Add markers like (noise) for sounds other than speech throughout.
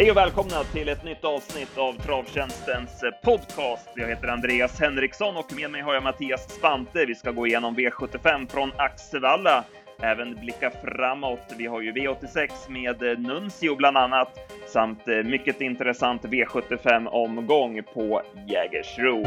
Hej och välkomna till ett nytt avsnitt av Travtjänstens eh, podcast. Jag heter Andreas Henriksson och med mig har jag Mattias Spante. Vi ska gå igenom V75 från Axevalla, även blicka framåt. Vi har ju V86 med eh, Nuncio bland annat, samt eh, mycket intressant V75-omgång på Jägersro.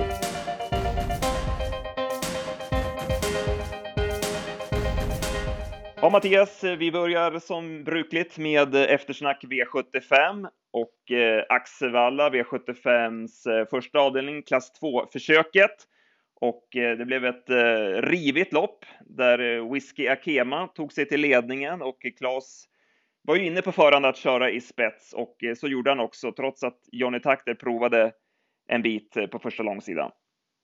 Ja, Mattias, vi börjar som brukligt med eftersnack V75 och eh, Axevalla V75s eh, första avdelning, klass 2-försöket. Och eh, det blev ett eh, rivigt lopp där eh, Whiskey Akema tog sig till ledningen och Klas var ju inne på förhand att köra i spets och eh, så gjorde han också trots att Johnny Takter provade en bit eh, på första långsidan.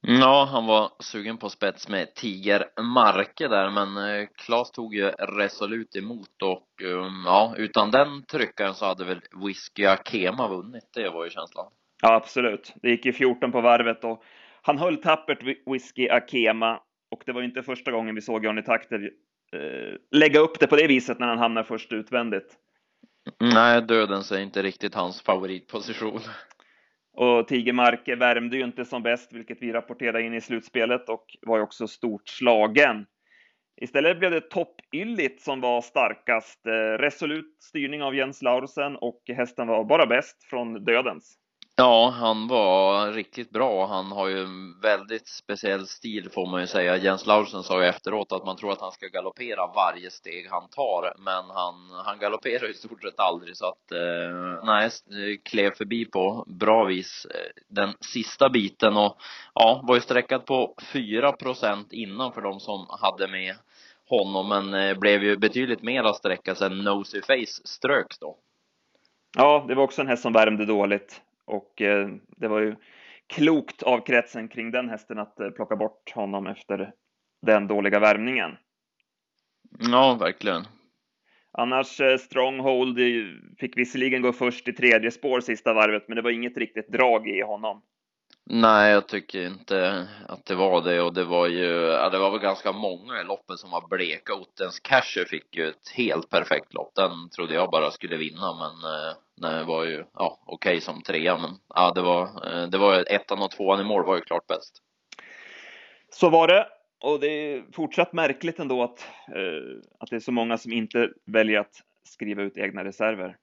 Ja, han var sugen på spets med Tiger Marke där, men eh, Klas tog ju resolut emot och um, ja, utan den tryckaren så hade väl Whisky Akema vunnit. Det var ju känslan. Ja, absolut. Det gick ju 14 på varvet och han höll tappert Whisky Akema och det var ju inte första gången vi såg Johnny Takter eh, lägga upp det på det viset när han hamnar först utvändigt. Nej, dödens är inte riktigt hans favoritposition. Och Tigermark värmde ju inte som bäst, vilket vi rapporterade in i slutspelet och var ju också stort slagen. Istället blev det toppylligt som var starkast. Eh, resolut styrning av Jens Laursen och hästen var bara bäst från dödens. Ja, han var riktigt bra. Han har ju en väldigt speciell stil får man ju säga. Jens Laursen sa ju efteråt att man tror att han ska galoppera varje steg han tar, men han, han galopperar i stort sett aldrig så att eh, nej, klev förbi på bra vis eh, den sista biten och ja, var ju sträckad på 4 procent innan för de som hade med honom, men eh, blev ju betydligt mera sträcka sen Nosy Face ströks då. Ja, det var också en häst som värmde dåligt. Och eh, det var ju klokt av kretsen kring den hästen att eh, plocka bort honom efter den dåliga värmningen. Ja, verkligen. Annars eh, Stronghold fick visserligen gå först i tredje spår sista varvet, men det var inget riktigt drag i honom. Nej, jag tycker inte att det var det och det var ju, ja, det var väl ganska många i loppet som var bleka. Ottens Casher fick ju ett helt perfekt lopp. Den trodde jag bara skulle vinna, men eh, var ju, ja, okej okay som trea, men ja, det var, eh, det var ettan och tvåan i mål var ju klart bäst. Så var det. Och det är fortsatt märkligt ändå att, eh, att det är så många som inte väljer att skriva ut egna reserver.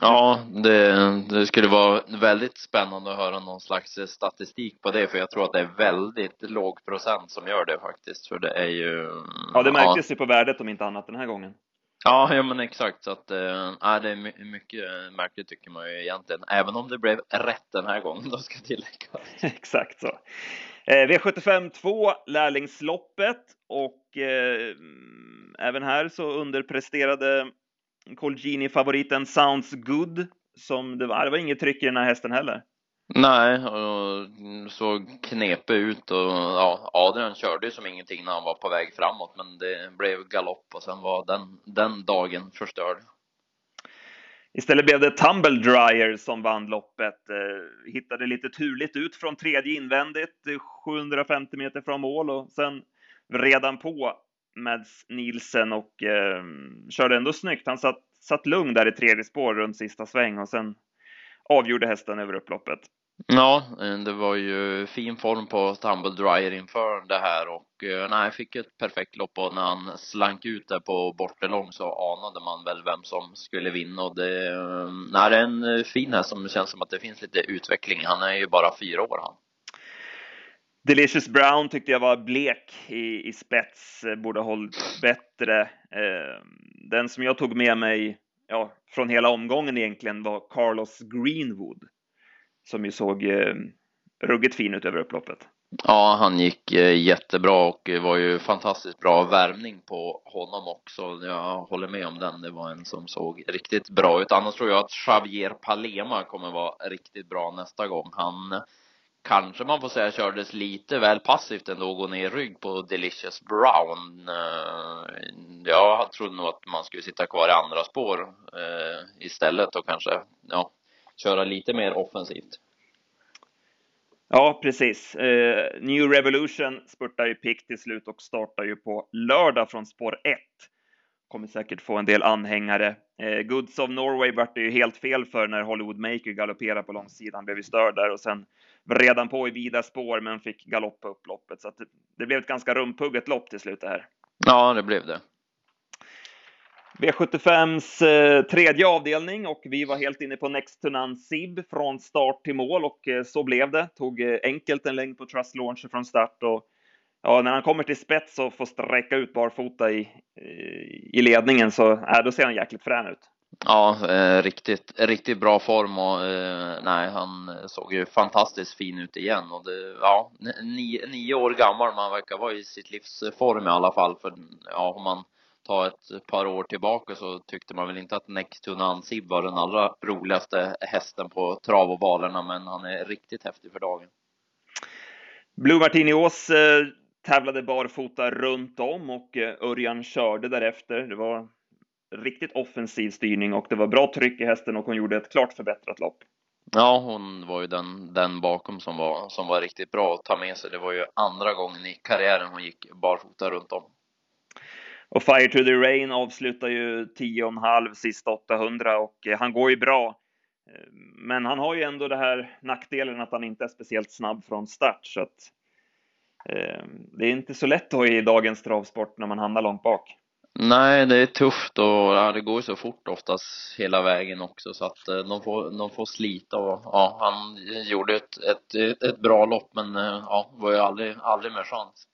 Ja, det, det skulle vara väldigt spännande att höra någon slags statistik på det, för jag tror att det är väldigt låg procent som gör det faktiskt, för det är ju... Ja, det märktes ja. ju på värdet om inte annat den här gången. Ja, ja men exakt, så att, äh, det är mycket märkligt tycker man ju egentligen, även om det blev rätt den här gången, då ska tilläggas. (laughs) exakt så. Eh, V75 2, lärlingsloppet, och eh, även här så underpresterade Colgini-favoriten Sounds Good, som det var. Det var inget tryck i den här hästen heller. Nej, och såg knepig ut och ja, Adrian körde ju som ingenting när han var på väg framåt, men det blev galopp och sen var den, den dagen förstörd. Istället blev det Tumble Dryer som vann loppet. Eh, hittade lite turligt ut från tredje invändigt, eh, 750 meter från mål och sen redan på Mads Nielsen och eh, körde ändå snyggt. Han satt, satt lugn där i tredje spår runt sista sväng och sen avgjorde hästen över upploppet. Ja, eh, det var ju fin form på Tumble Dryer inför det här och eh, jag fick ett perfekt lopp och när han slank ut där på bortelång så anade man väl vem som skulle vinna och det, eh, nej, det är en eh, fin häst som känns som att det finns lite utveckling. Han är ju bara fyra år han. Delicious Brown tyckte jag var blek i, i spets, borde ha hållit bättre. Den som jag tog med mig, ja, från hela omgången egentligen var Carlos Greenwood som ju såg eh, ruggigt fin ut över upploppet. Ja, han gick eh, jättebra och det var ju fantastiskt bra värmning på honom också. Jag håller med om den. Det var en som såg riktigt bra ut. Annars tror jag att Javier Palema kommer vara riktigt bra nästa gång. Han kanske man får säga kördes lite väl passivt ändå, gå ner i rygg på Delicious Brown. Eh, jag trodde nog att man skulle sitta kvar i andra spår eh, istället och kanske, ja, köra lite mer offensivt. Ja, precis. Eh, New Revolution spurtar ju pick till slut och startar ju på lördag från spår 1. kommer säkert få en del anhängare. Eh, Goods of Norway vart det ju helt fel för när Hollywood Maker galopperade på långsidan, blev ju störd där och sen redan på i vida spår men fick galopp på upploppet. Så det, det blev ett ganska rumpugget lopp till slut det här. Ja, det blev det. V75s eh, tredje avdelning och vi var helt inne på Next to None Sib från start till mål och eh, så blev det. Tog eh, enkelt en längd på Trust Launcher från start och ja, när han kommer till spets och får sträcka ut barfota i, eh, i ledningen så äh, då ser han jäkligt frän ut. Ja, eh, riktigt, riktigt bra form och eh, nej, han såg ju fantastiskt fin ut igen och det, ja, nio, nio år gammal, man verkar vara i sitt livs form i alla fall för ja, om man tar ett par år tillbaka så tyckte man väl inte att Next to Nansib var den allra roligaste hästen på travovalerna, men han är riktigt häftig för dagen. Blue Martini Ås eh, tävlade barfota runt om och eh, Örjan körde därefter. Det var riktigt offensiv styrning och det var bra tryck i hästen och hon gjorde ett klart förbättrat lopp. Ja, hon var ju den, den bakom som var, som var riktigt bra att ta med sig. Det var ju andra gången i karriären hon gick barfota runt om. Och Fire to the Rain avslutar ju 10,5 sista 800 och eh, han går ju bra. Eh, men han har ju ändå det här nackdelen att han inte är speciellt snabb från start så att eh, det är inte så lätt då i dagens travsport när man hamnar långt bak. Nej, det är tufft och ja, det går ju så fort oftast hela vägen också så att eh, de får, de får slita och ja, han gjorde ett, ett, ett bra lopp men eh, ja, var ju aldrig, aldrig med chans.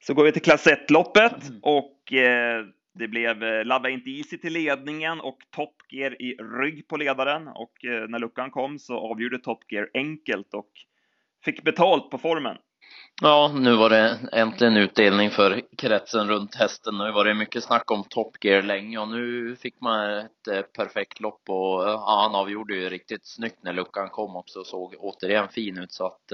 Så går vi till klass 1-loppet mm. och eh, det blev eh, Love Ain't Easy till ledningen och Top Gear i rygg på ledaren och eh, när luckan kom så avgjorde Top Gear enkelt och fick betalt på formen. Ja, nu var det äntligen utdelning för kretsen runt hästen. Nu var det mycket snack om Top Gear länge och nu fick man ett eh, perfekt lopp och ja, han avgjorde ju riktigt snyggt när luckan kom också och såg återigen fin ut så att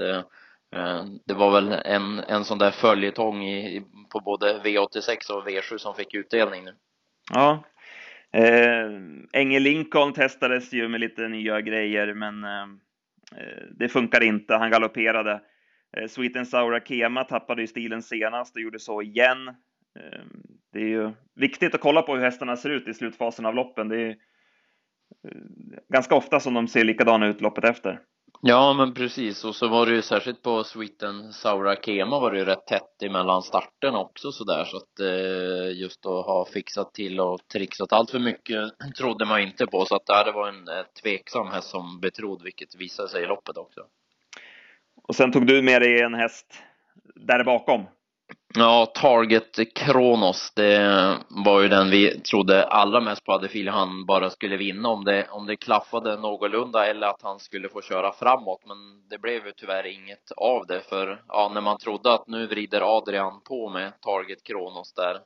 Eh, det var väl en, en sån där följetong i, på både V86 och V7 som fick utdelning nu. Ja. Eh, Enge Lincoln testades ju med lite nya grejer men eh, eh, det funkar inte. Han galopperade Eh, Sweet and Sour Akema tappade ju stilen senast och gjorde så igen. Eh, det är ju viktigt att kolla på hur hästarna ser ut i slutfasen av loppen. Det är eh, ganska ofta som de ser likadana ut loppet efter. Ja, men precis. Och så var det ju särskilt på Sweeten Saura Kema var det ju rätt tätt emellan starten också sådär så att eh, just att ha fixat till och trixat allt för mycket (clears throat) trodde man inte på så att det var en eh, tveksam häst som betrodd vilket visade sig i loppet också. Och sen tog du med dig en häst där bakom. Ja, Target Kronos, det var ju den vi trodde allra mest på hade han bara skulle vinna om det, om det klaffade någorlunda eller att han skulle få köra framåt. Men det blev ju tyvärr inget av det för ja, när man trodde att nu vrider Adrian på med Target Kronos där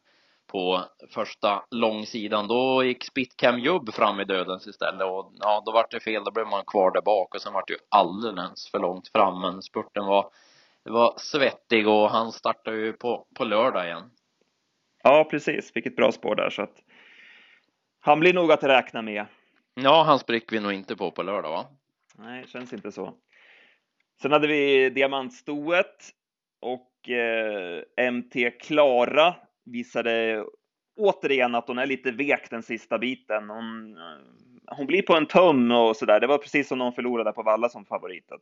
på första långsidan. Då gick Spitcam Jubb fram i dödens istället och ja, då vart det fel. Då blev man kvar där bak och sen vart det ju alldeles för långt fram. Men spurten var, var svettig och han startade ju på, på lördag igen. Ja, precis. Fick ett bra spår där så att han blir nog att räkna med. Ja, han spricker vi nog inte på på lördag, va? Nej, känns inte så. Sen hade vi diamantstoet och eh, MT Klara visade återigen att hon är lite vek den sista biten. Hon, eh, hon blir på en tum och sådär. Det var precis som hon förlorade på Valla som favoritet.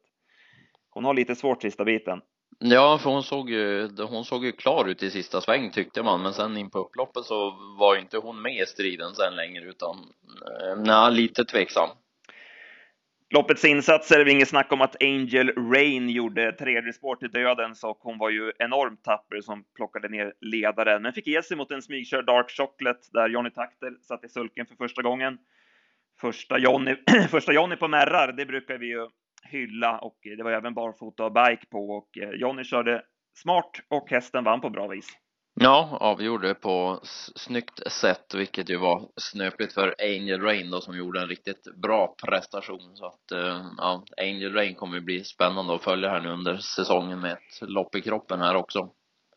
Hon har lite svårt sista biten. Ja, för hon såg ju, hon såg ju klar ut i sista sväng tyckte man, men sen in på upploppet så var ju inte hon med i striden sen längre utan, eh, nej, lite tveksam. Loppets insatser, det är inget snack om att Angel Rain gjorde tredje spår till dödens och hon var ju enormt tapper som plockade ner ledaren, men fick ge sig mot en smygkörd Dark Chocolate där Johnny Takter satt i sulken för första gången. Första Johnny, (clears throat) första Johnny på märrar, det brukar vi ju hylla och det var även barfota och bike på och eh, Johnny körde smart och hästen vann på bra vis. Ja, avgjorde på snyggt sätt, vilket ju var snöpligt för Angel Rain då som gjorde en riktigt bra prestation. Så att eh, ja, Angel Rain kommer ju bli spännande att följa här nu under säsongen med ett lopp i kroppen här också.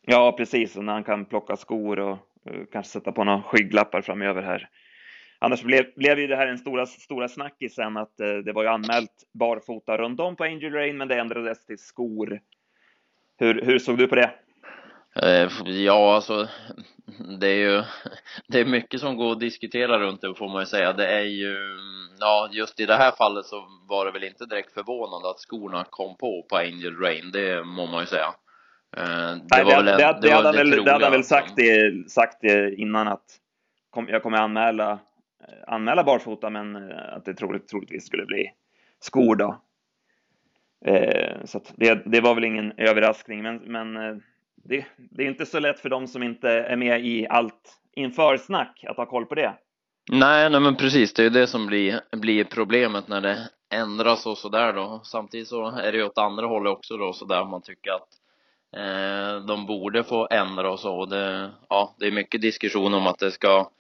Ja, precis, och när han kan plocka skor och uh, kanske sätta på några skygglappar framöver här. Annars blev, blev ju det här en stora, stora snackisen att uh, det var ju anmält barfota runt om på Angel Rain, men det ändrades till skor. Hur, hur såg du på det? Eh, ja, alltså det är ju, (laughs) det är mycket som går att diskutera runt det får man ju säga. Det är ju, ja just i det här fallet så var det väl inte direkt förvånande att skorna kom på på Angel Rain, det må man ju säga. Eh, det Nej, var det, väl en, det, det, det, hade väl, det hade han väl sagt det, sagt det innan att kom, jag kommer anmäla, Eh, anmäla barfota men eh, att det troligt, troligtvis skulle bli skor då. Eh, så det, det var väl ingen överraskning, men, men det, det, är inte så lätt för dem som inte är med i allt inför snack att ha koll på det. Nej, nej men precis, det är ju det som blir, blir problemet när det ändras och sådär då. Samtidigt så är det ju åt andra hållet också då sådär man tycker att eh, de borde få ändra och så. Det, ja, det är mycket diskussion om att det ska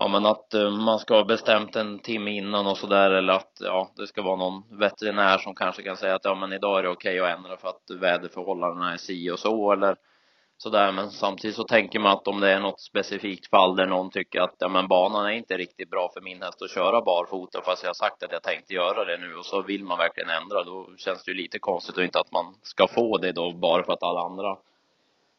ja men att eh, man ska ha bestämt en timme innan och sådär eller att ja det ska vara någon veterinär som kanske kan säga att ja men idag är det okej okay att ändra för att väderförhållandena är si och så eller sådär. Men samtidigt så tänker man att om det är något specifikt fall där någon tycker att ja men banan är inte riktigt bra för min häst att köra barfota fast jag har sagt att jag tänkte göra det nu och så vill man verkligen ändra då känns det ju lite konstigt och inte att man ska få det då bara för att alla andra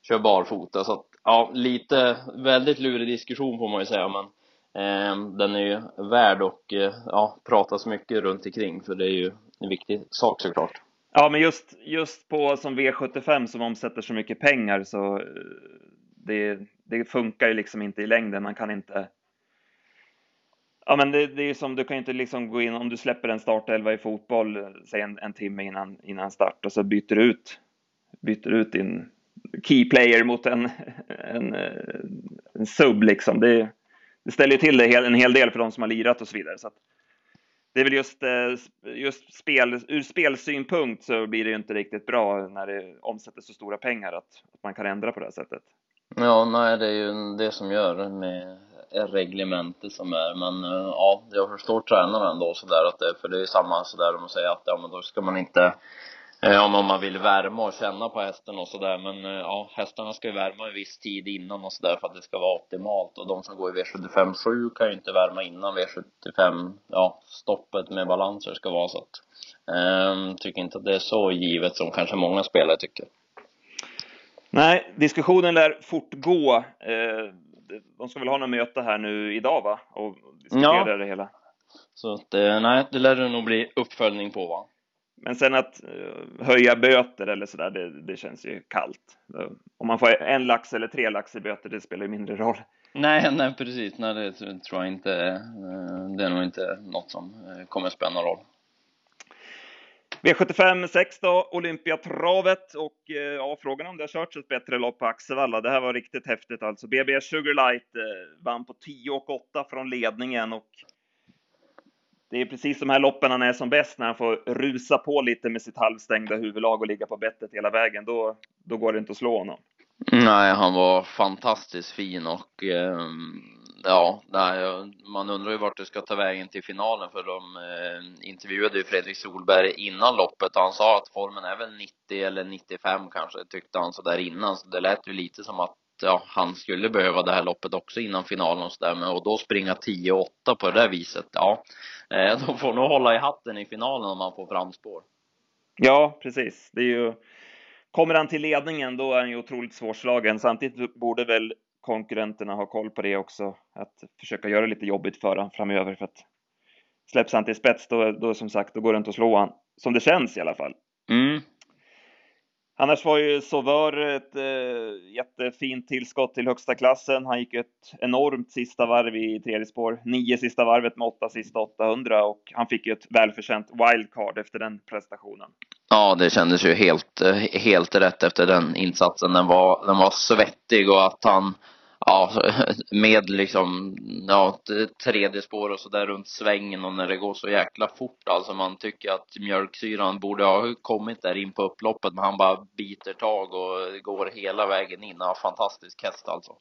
kör barfota. Så att ja lite väldigt lurig diskussion får man ju säga men Ehm, den är ju värd och eh, ja, pratas mycket runt omkring för det är ju en viktig sak såklart. Ja, men just, just på som V75 som omsätter så mycket pengar så eh, det, det funkar ju liksom inte i längden. Man kan inte. Ja, men det, det är som du kan inte liksom gå in om du släpper en startelva i fotboll, eh, säg en, en timme innan, innan start och så byter du ut, byter ut din key player mot en, (laughs) en, eh, en sub liksom. Det, det ställer ju till det en hel del för de som har lirat och så vidare. Så det är väl just, eh, just spel, ur spelsynpunkt så blir det ju inte riktigt bra när det omsätter så stora pengar att, att man kan ändra på det här sättet. Ja, nej, det är ju det som gör med reglementet som är, men eh, ja, jag förstår tränaren ändå, sådär att det, för det är samma sådär om man säger att ja, men då ska man inte Eh, om man vill värma och känna på hästen och sådär men eh, ja hästarna ska ju värma en viss tid innan och sådär för att det ska vara optimalt och de som går i V75 7 kan ju inte värma innan V75 ja stoppet med balanser ska vara så att eh, tycker inte att det är så givet som kanske många spelare tycker. Nej, diskussionen lär fortgå. Eh, de ska väl ha något möte här nu idag va? Och diskutera ja. det hela. Så att, nej, det lär det nog bli uppföljning på va? Men sen att uh, höja böter eller sådär, det, det känns ju kallt. Om man får en lax eller tre lax i böter, det spelar ju mindre roll. Nej, nej precis. Nej, det tror jag inte. Uh, det är nog inte något som kommer spela roll. V75 6 då, Olympiatravet och ja, frågan om det har körts ett bättre lopp på Axevalla. Det här var riktigt häftigt alltså. BB Sugarlight eh, vann på 10 och 8 från ledningen och det är precis de här loppen han är som bäst när han får rusa på lite med sitt halvstängda huvudlag och ligga på bettet hela vägen. Då, då går det inte att slå honom. Nej, han var fantastiskt fin och eh, ja, nej, man undrar ju vart det ska ta vägen till finalen för de eh, intervjuade ju Fredrik Solberg innan loppet och han sa att formen är väl 90 eller 95 kanske tyckte han så där innan så det lät ju lite som att ja, han skulle behöva det här loppet också innan finalen och sådär och då springa 10-8 på det där viset, ja de får nog hålla i hatten i finalen om man får framspår. Ja, precis. Det är ju, kommer han till ledningen då är han ju otroligt svårslagen. Samtidigt borde väl konkurrenterna ha koll på det också, att försöka göra det lite jobbigt för honom framöver för att släpps han till spets då, då som sagt, då går det inte att slå han. Som det känns i alla fall. Mm. Annars var ju Sauveur ett eh, jättefint tillskott till högsta klassen. Han gick ett enormt sista varv i tredje spår. Nio sista varvet med åtta sista 800 och han fick ju ett välförtjänt wildcard efter den prestationen. Ja, det kändes ju helt, eh, helt rätt efter den insatsen. Den var, den var svettig och att han ja, (laughs) med liksom, ja, tredje spår och så där runt svängen och när det går så jäkla fort alltså man tycker att mjölksyran borde ha kommit där in på upploppet men han bara biter tag och går hela vägen in. Ja, fantastisk häst alltså.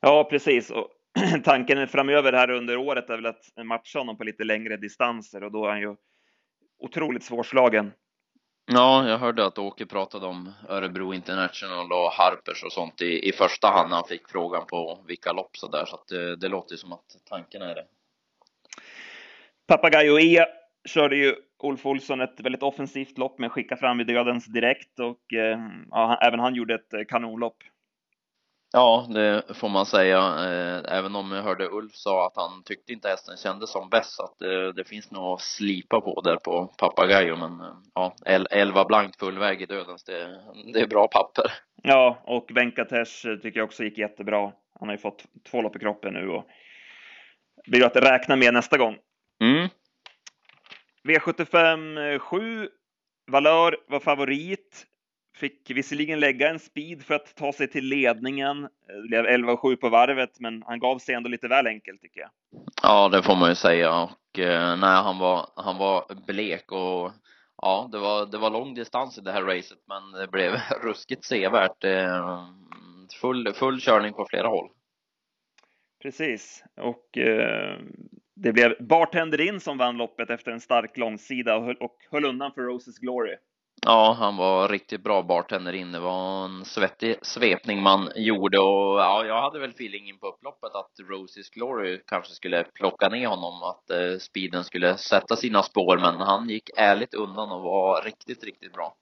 Ja, precis. Och (clears throat) tanken framöver här under året är väl att matcha honom på lite längre distanser och då är han ju otroligt svårslagen. Ja, jag hörde att Åke pratade om Örebro International och Harpers och sånt i, i första hand när han fick frågan på vilka lopp så där, så att det, det låter ju som att tanken är det. Papagayo E körde ju Ulf Olsson ett väldigt offensivt lopp med skicka fram i dödens direkt och eh, ja, även han gjorde ett eh, kanonlopp. Ja, det får man säga. Eh, även om jag hörde Ulf sa att han tyckte inte hästen kändes som bäst. Så att det, det finns nog att slipa på där på Papagayo. Men eh, ja, 11 blankt fullväg i dödens, det, det är bra papper. Ja, och Venkatesh tycker jag också gick jättebra. Han har ju fått två lopp i kroppen nu och blir att räkna med nästa gång. Mm. V75 7. Valör var favorit. Fick visserligen lägga en speed för att ta sig till ledningen. Det blev 11,7 på varvet, men han gav sig ändå lite väl enkelt tycker jag. Ja, det får man ju säga. Och eh, nej, han var, han var blek och ja, det var, det var lång distans i det här racet, men det blev (laughs) ruskigt sevärt. Eh, full, full körning på flera håll. Precis, och eh, det blev Bartender in som vann loppet efter en stark långsida och höll, och höll undan för Roses Glory. Ja, han var riktigt bra bartender inne. Det var en svettig svepning man gjorde och ja, jag hade väl feelingen på upploppet att Roses Glory kanske skulle plocka ner honom, att eh, speeden skulle sätta sina spår, men han gick ärligt undan och var riktigt, riktigt bra.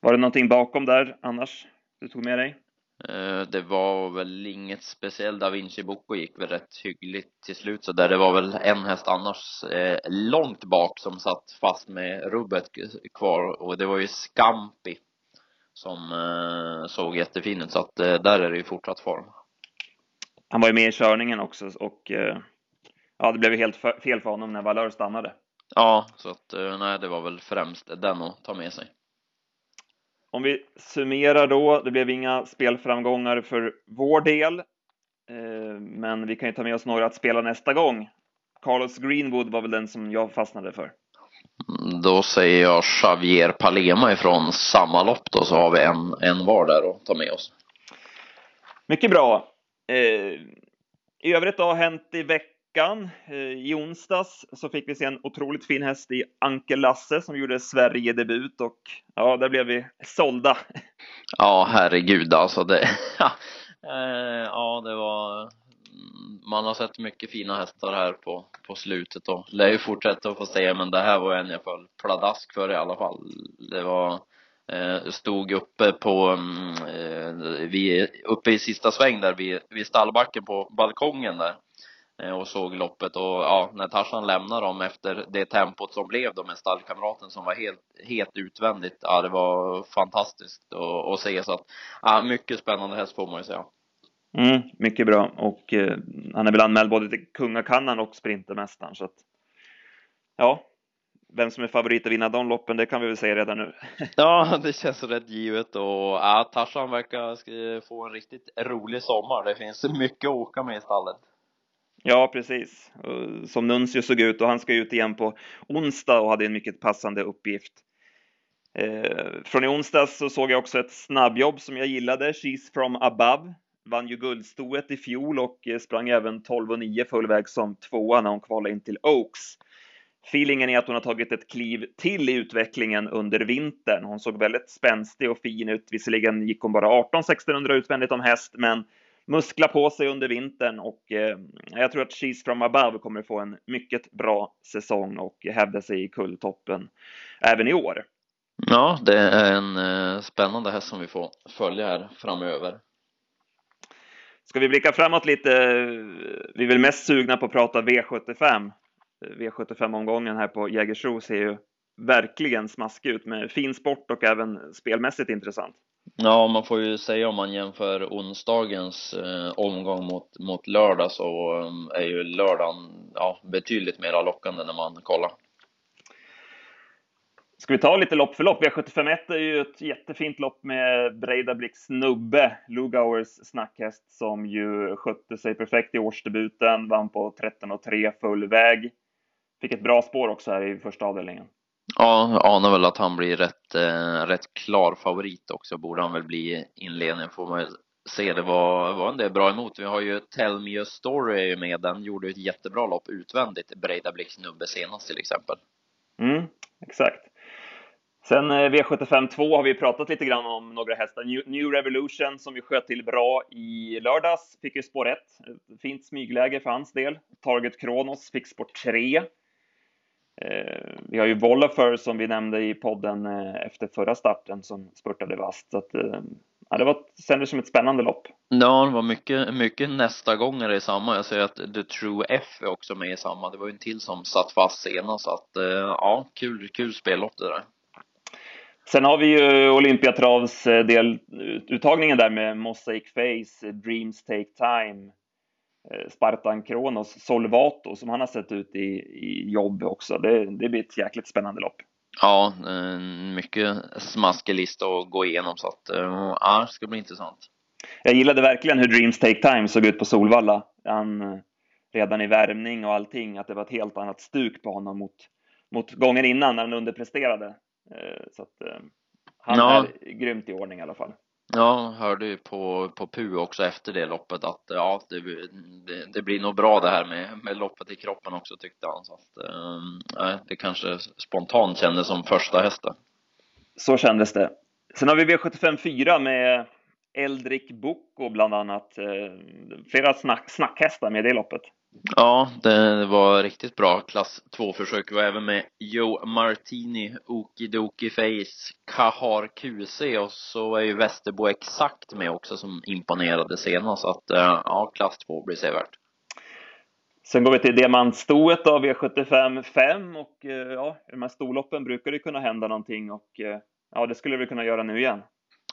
Var det någonting bakom där annars du tog med dig? Eh, det var väl inget speciellt. Da Vinci Bocco gick väl rätt hyggligt till slut så där. Det var väl en häst annars eh, långt bak som satt fast med rubbet kvar och det var ju Scampi som eh, såg jättefin ut så att eh, där är det ju fortsatt form. Han var ju med i körningen också och eh, ja, det blev ju helt fel för honom när Valör stannade. Ja, så att eh, nej, det var väl främst den att ta med sig. Om vi summerar då, det blev inga spelframgångar för vår del, eh, men vi kan ju ta med oss några att spela nästa gång. Carlos Greenwood var väl den som jag fastnade för. Mm, då säger jag Xavier Palema ifrån samma lopp då, så har vi en, en var där att ta med oss. Mycket bra. Eh, I övrigt har hänt i veckan veckan. Eh, I onsdags så fick vi se en otroligt fin häst i Anke Lasse som gjorde Sverigedebut och ja, där blev vi sålda. Ja, herregud alltså. Det, (laughs) eh, ja, det var man har sett mycket fina hästar här på, på slutet och lär ju fortsätta att få se men det här var en jag föll pladask för i alla fall. Det var eh, stod uppe på mm, vi uppe i sista sväng där vid, vid stallbacken på balkongen där och såg loppet och ja, när Tarzan lämnade dem efter det tempot som blev då med stallkamraten som var helt, helt utvändigt, ja det var fantastiskt att, att se så att, ja mycket spännande häst får man ju säga. Mm, mycket bra och eh, han är väl anmäld både till Kungakannan och Sprintermästaren så att ja, vem som är favorit att vinna de loppen, det kan vi väl säga redan nu. (laughs) ja, det känns rätt givet och ja, Tarzan verkar få en riktigt rolig sommar. Det finns mycket att åka med i stallet. Ja, precis. Som Nuncio såg ut och han ska ut igen på onsdag och hade en mycket passande uppgift. Eh, från i onsdags så såg jag också ett snabbjobb som jag gillade, She's from above. Vann ju guldstoet i fjol och eh, sprang även 12,9 full väg som tvåa när hon kvalade in till Oaks. Feelingen är att hon har tagit ett kliv till i utvecklingen under vintern. Hon såg väldigt spänstig och fin ut. Visserligen gick hon bara 18 1600 utvändigt om häst, men muskla på sig under vintern och eh, jag tror att She's from above kommer få en mycket bra säsong och hävda sig i kulltoppen även i år. Ja, det är en eh, spännande häst som vi får följa här framöver. Ska vi blicka framåt lite? Vi är väl mest sugna på att prata V75. V75-omgången här på Jägersro ser ju verkligen smaskig ut med fin sport och även spelmässigt intressant. Ja, man får ju säga om man jämför onsdagens eh, omgång mot, mot lördag så eh, är ju lördagen ja, betydligt mer lockande när man kollar. Ska vi ta lite lopp för lopp? V751 är ju ett jättefint lopp med Breidablik snubbe, Lugauers snackhäst som ju skötte sig perfekt i årsdebuten, vann på 13,3 full väg. Fick ett bra spår också här i första avdelningen. Ja, jag anar väl att han blir rätt, eh, rätt klar favorit också, borde han väl bli i inledningen får man se. Det var, var en del bra emot. Vi har ju Tell Me A Story med, den gjorde ett jättebra lopp utvändigt, Breidablik nubbe senast till exempel. Mm, exakt. Sen eh, V75 2 har vi pratat lite grann om några hästar. New Revolution som vi sköt till bra i lördags fick ju spår 1. Fint smygläge för hans del. Target Kronos fick spår 3. Eh, vi har ju Volafer som vi nämnde i podden eh, efter förra starten som spurtade. Så att, ja, det var, kändes som ett spännande lopp. Ja, det var mycket, mycket nästa gånger i samma. Jag ser att The True F är också med i samma. Det var ju en till som satt fast senast, så att ja, kul, kul spellopp det där. Sen har vi ju Olympiatravs deluttagningen där med Mosaic Face, Dreams Take Time, Spartan Kronos, Solvato som han har sett ut i, i jobb också. Det, det blir ett jäkligt spännande lopp. Ja, mycket smaskig lista att gå igenom så att ja, det ska bli intressant. Jag gillade verkligen hur Dreams Take Time såg ut på Solvalla. Han, redan i värmning och allting, att det var ett helt annat stuk på honom mot, mot gången innan när han underpresterade. Så att han ja. är grymt i ordning i alla fall. Ja, hörde ju på, på PU också efter det loppet att ja, det, det, det, blir nog bra det här med, med loppet i kroppen också tyckte han. Så att, eh, det kanske spontant kändes som första hästen. Så kändes det. Sen har vi V75 4 med Eldrik Boko bland annat. Eh, flera snack, snackhästar med det loppet. Ja, det var riktigt bra klass 2-försök. Vi var även med Joe Martini, Okidoki Face, Kahar QC och så är ju Västerbo exakt med också som imponerade senast. Så att eh, ja, klass 2 blir sevärt. Sen går vi till diamantstoet av V75 5 och eh, ja, i de här storloppen brukar det kunna hända någonting och eh, ja, det skulle vi kunna göra nu igen.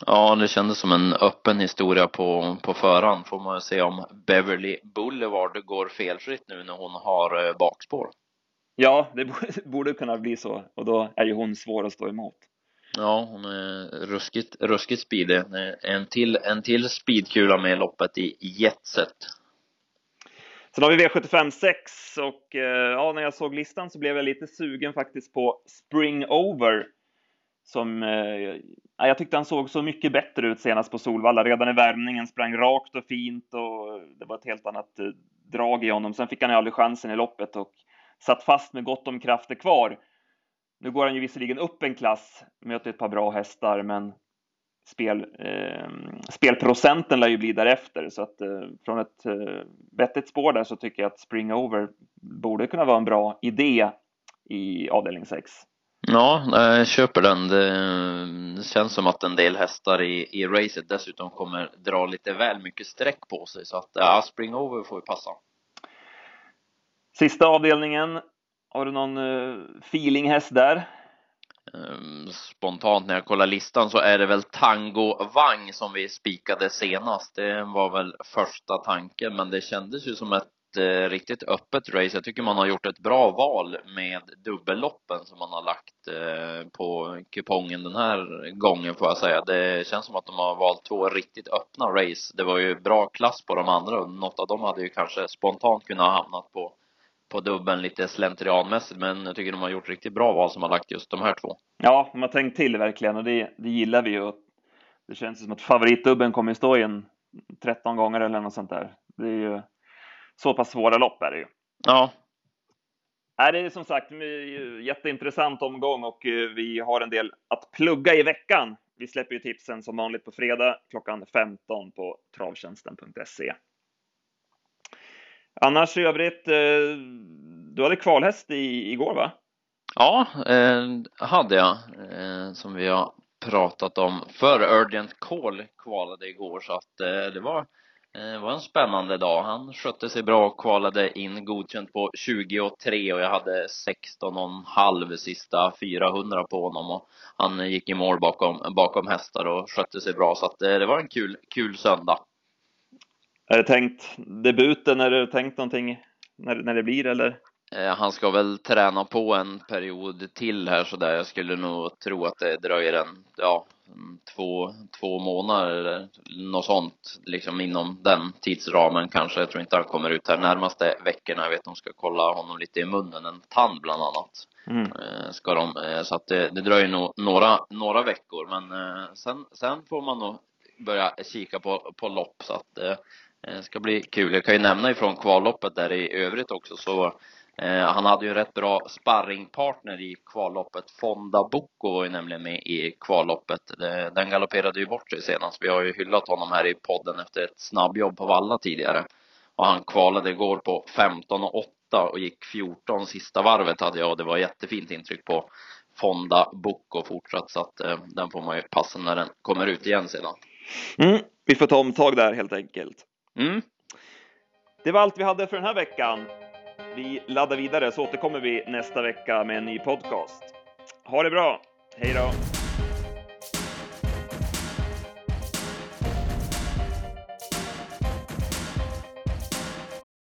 Ja, det kändes som en öppen historia på, på förhand. Får man se om Beverly Boulevard går felfritt nu när hon har eh, bakspår. Ja, det (laughs) borde kunna bli så och då är ju hon svår att stå emot. Ja, hon är ruskigt, ruskigt speedig. En till, en till speedkula med loppet i jetset. Sen har vi V75 6 och eh, ja, när jag såg listan så blev jag lite sugen faktiskt på Spring Over som eh, jag tyckte han såg så mycket bättre ut senast på Solvalla. Redan i värmningen sprang rakt och fint och det var ett helt annat eh, drag i honom. Sen fick han ju aldrig chansen i loppet och satt fast med gott om krafter kvar. Nu går han ju visserligen upp en klass, möter ett par bra hästar, men spel, eh, spelprocenten lär ju bli därefter. Så att eh, från ett eh, vettigt spår där så tycker jag att Spring Over borde kunna vara en bra idé i avdelning 6. Ja, jag köper den. Det känns som att en del hästar i, i racet dessutom kommer dra lite väl mycket streck på sig så att ja, spring over får ju passa. Sista avdelningen. Har du någon uh, feelinghäst där? Um, spontant när jag kollar listan så är det väl Tango Vang som vi spikade senast. Det var väl första tanken, men det kändes ju som ett eh, Eh, riktigt öppet race. Jag tycker man har gjort ett bra val med dubbelloppen som man har lagt eh, på kupongen den här gången får jag säga. Det känns som att de har valt två riktigt öppna race. Det var ju bra klass på de andra och något av dem hade ju kanske spontant kunnat ha hamnat på på dubben lite slentrianmässigt men jag tycker de har gjort riktigt bra val som har lagt just de här två. Ja, de har tänkt till verkligen och det, det gillar vi ju. Det känns som att favoritdubben kommer stå i en 13 gånger eller något sånt där. Det är ju så pass svåra lopp är det ju. Ja. Nej, det är som sagt jätteintressant omgång och eh, vi har en del att plugga i veckan. Vi släpper ju tipsen som vanligt på fredag klockan 15 på travtjänsten.se. Annars i övrigt, eh, du hade kvalhäst i, igår va? Ja, eh, hade jag, eh, som vi har pratat om för Urgent Call kvalade igår så att eh, det var det eh, var en spännande dag. Han skötte sig bra och kvalade in godkänt på 20 och 3 och jag hade 16 och en halv sista 400 på honom och han gick i mål bakom, bakom hästar och skötte sig bra så att det, eh, det var en kul, kul söndag. Är det tänkt debuten? Är det tänkt någonting när, när det blir eller? Eh, han ska väl träna på en period till här så där. Jag skulle nog tro att det dröjer en, ja, två, två månader eller något sånt, liksom inom den tidsramen kanske. Jag tror inte han kommer ut här närmaste veckorna. Jag vet att de ska kolla honom lite i munnen, en tand bland annat. Mm. Eh, ska de, eh, så att det, det dröjer nog några, några veckor, men sen, sen får man nog börja kika på, på lopp så att det ska bli kul. Jag kan ju nämna ifrån kvalloppet där i övrigt också så Eh, han hade ju rätt bra sparringpartner i kvalloppet. Fonda Bocco var ju nämligen med i kvalloppet. Den galopperade ju bort sig senast. Vi har ju hyllat honom här i podden efter ett snabbjobb på Valla tidigare. Och han kvalade igår på 15 och 8 och gick 14 sista varvet hade jag och det var jättefint intryck på Fonda Bocco fortsatt så att eh, den får man ju passa när den kommer ut igen sedan. Mm, vi får ta omtag där helt enkelt. Mm. Det var allt vi hade för den här veckan. Vi laddar vidare så återkommer vi nästa vecka med en ny podcast. Ha det bra! Hej då!